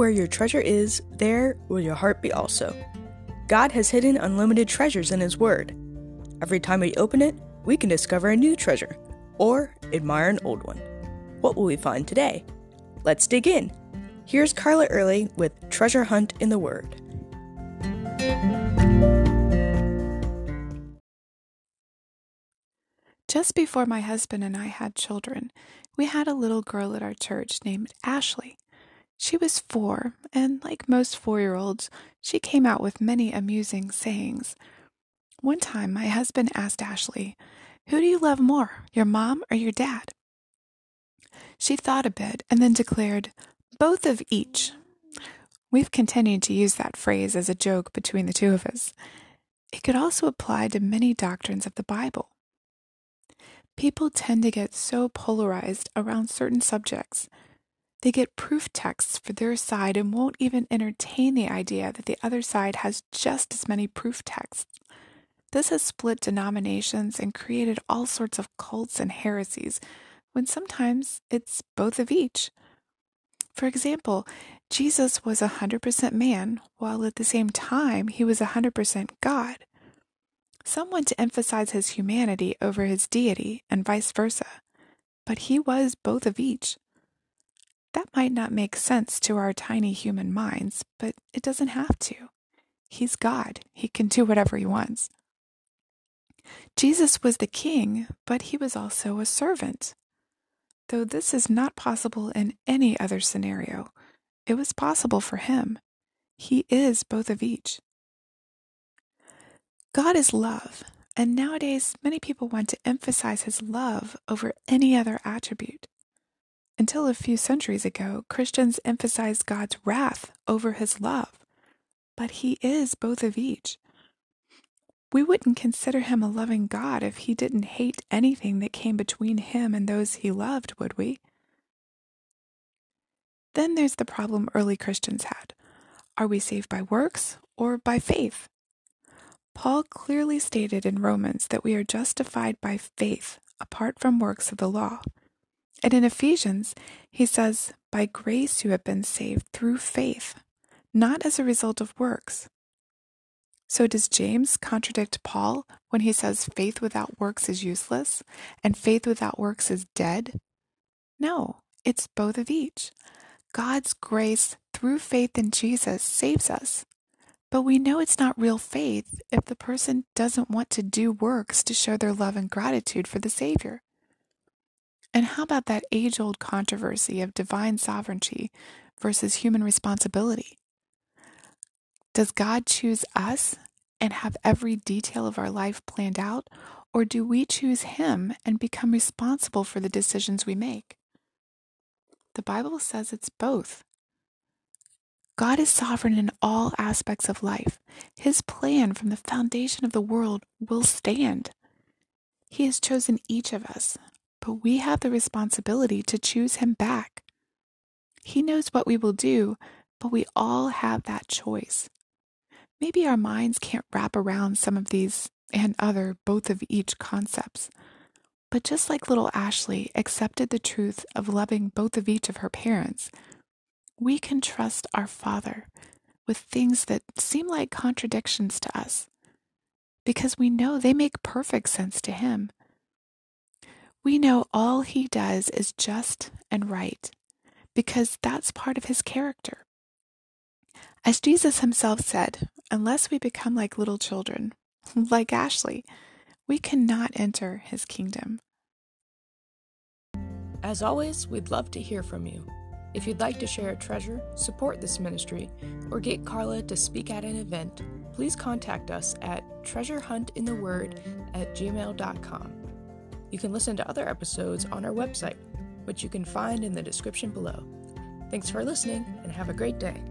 Where your treasure is, there will your heart be also. God has hidden unlimited treasures in His Word. Every time we open it, we can discover a new treasure or admire an old one. What will we find today? Let's dig in. Here's Carla Early with Treasure Hunt in the Word. Just before my husband and I had children, we had a little girl at our church named Ashley. She was four, and like most four year olds, she came out with many amusing sayings. One time, my husband asked Ashley, Who do you love more, your mom or your dad? She thought a bit and then declared, both of each. We've continued to use that phrase as a joke between the two of us. It could also apply to many doctrines of the Bible. People tend to get so polarized around certain subjects. They get proof texts for their side and won't even entertain the idea that the other side has just as many proof texts. This has split denominations and created all sorts of cults and heresies, when sometimes it's both of each. For example, Jesus was a 100% man, while at the same time he was a 100% God. Some want to emphasize his humanity over his deity, and vice versa, but he was both of each. That might not make sense to our tiny human minds, but it doesn't have to. He's God, he can do whatever he wants. Jesus was the king, but he was also a servant. Though this is not possible in any other scenario, it was possible for him. He is both of each. God is love, and nowadays many people want to emphasize his love over any other attribute. Until a few centuries ago, Christians emphasized God's wrath over his love, but he is both of each. We wouldn't consider him a loving God if he didn't hate anything that came between him and those he loved, would we? Then there's the problem early Christians had are we saved by works or by faith? Paul clearly stated in Romans that we are justified by faith apart from works of the law. And in Ephesians, he says, By grace you have been saved through faith, not as a result of works, so, does James contradict Paul when he says faith without works is useless and faith without works is dead? No, it's both of each. God's grace through faith in Jesus saves us. But we know it's not real faith if the person doesn't want to do works to show their love and gratitude for the Savior. And how about that age old controversy of divine sovereignty versus human responsibility? Does God choose us and have every detail of our life planned out? Or do we choose Him and become responsible for the decisions we make? The Bible says it's both. God is sovereign in all aspects of life. His plan from the foundation of the world will stand. He has chosen each of us, but we have the responsibility to choose Him back. He knows what we will do, but we all have that choice. Maybe our minds can't wrap around some of these and other both of each concepts. But just like little Ashley accepted the truth of loving both of each of her parents, we can trust our Father with things that seem like contradictions to us because we know they make perfect sense to Him. We know all He does is just and right because that's part of His character. As Jesus himself said, unless we become like little children, like Ashley, we cannot enter his kingdom. As always, we'd love to hear from you. If you'd like to share a treasure, support this ministry, or get Carla to speak at an event, please contact us at treasurehuntintheword at gmail.com. You can listen to other episodes on our website, which you can find in the description below. Thanks for listening and have a great day.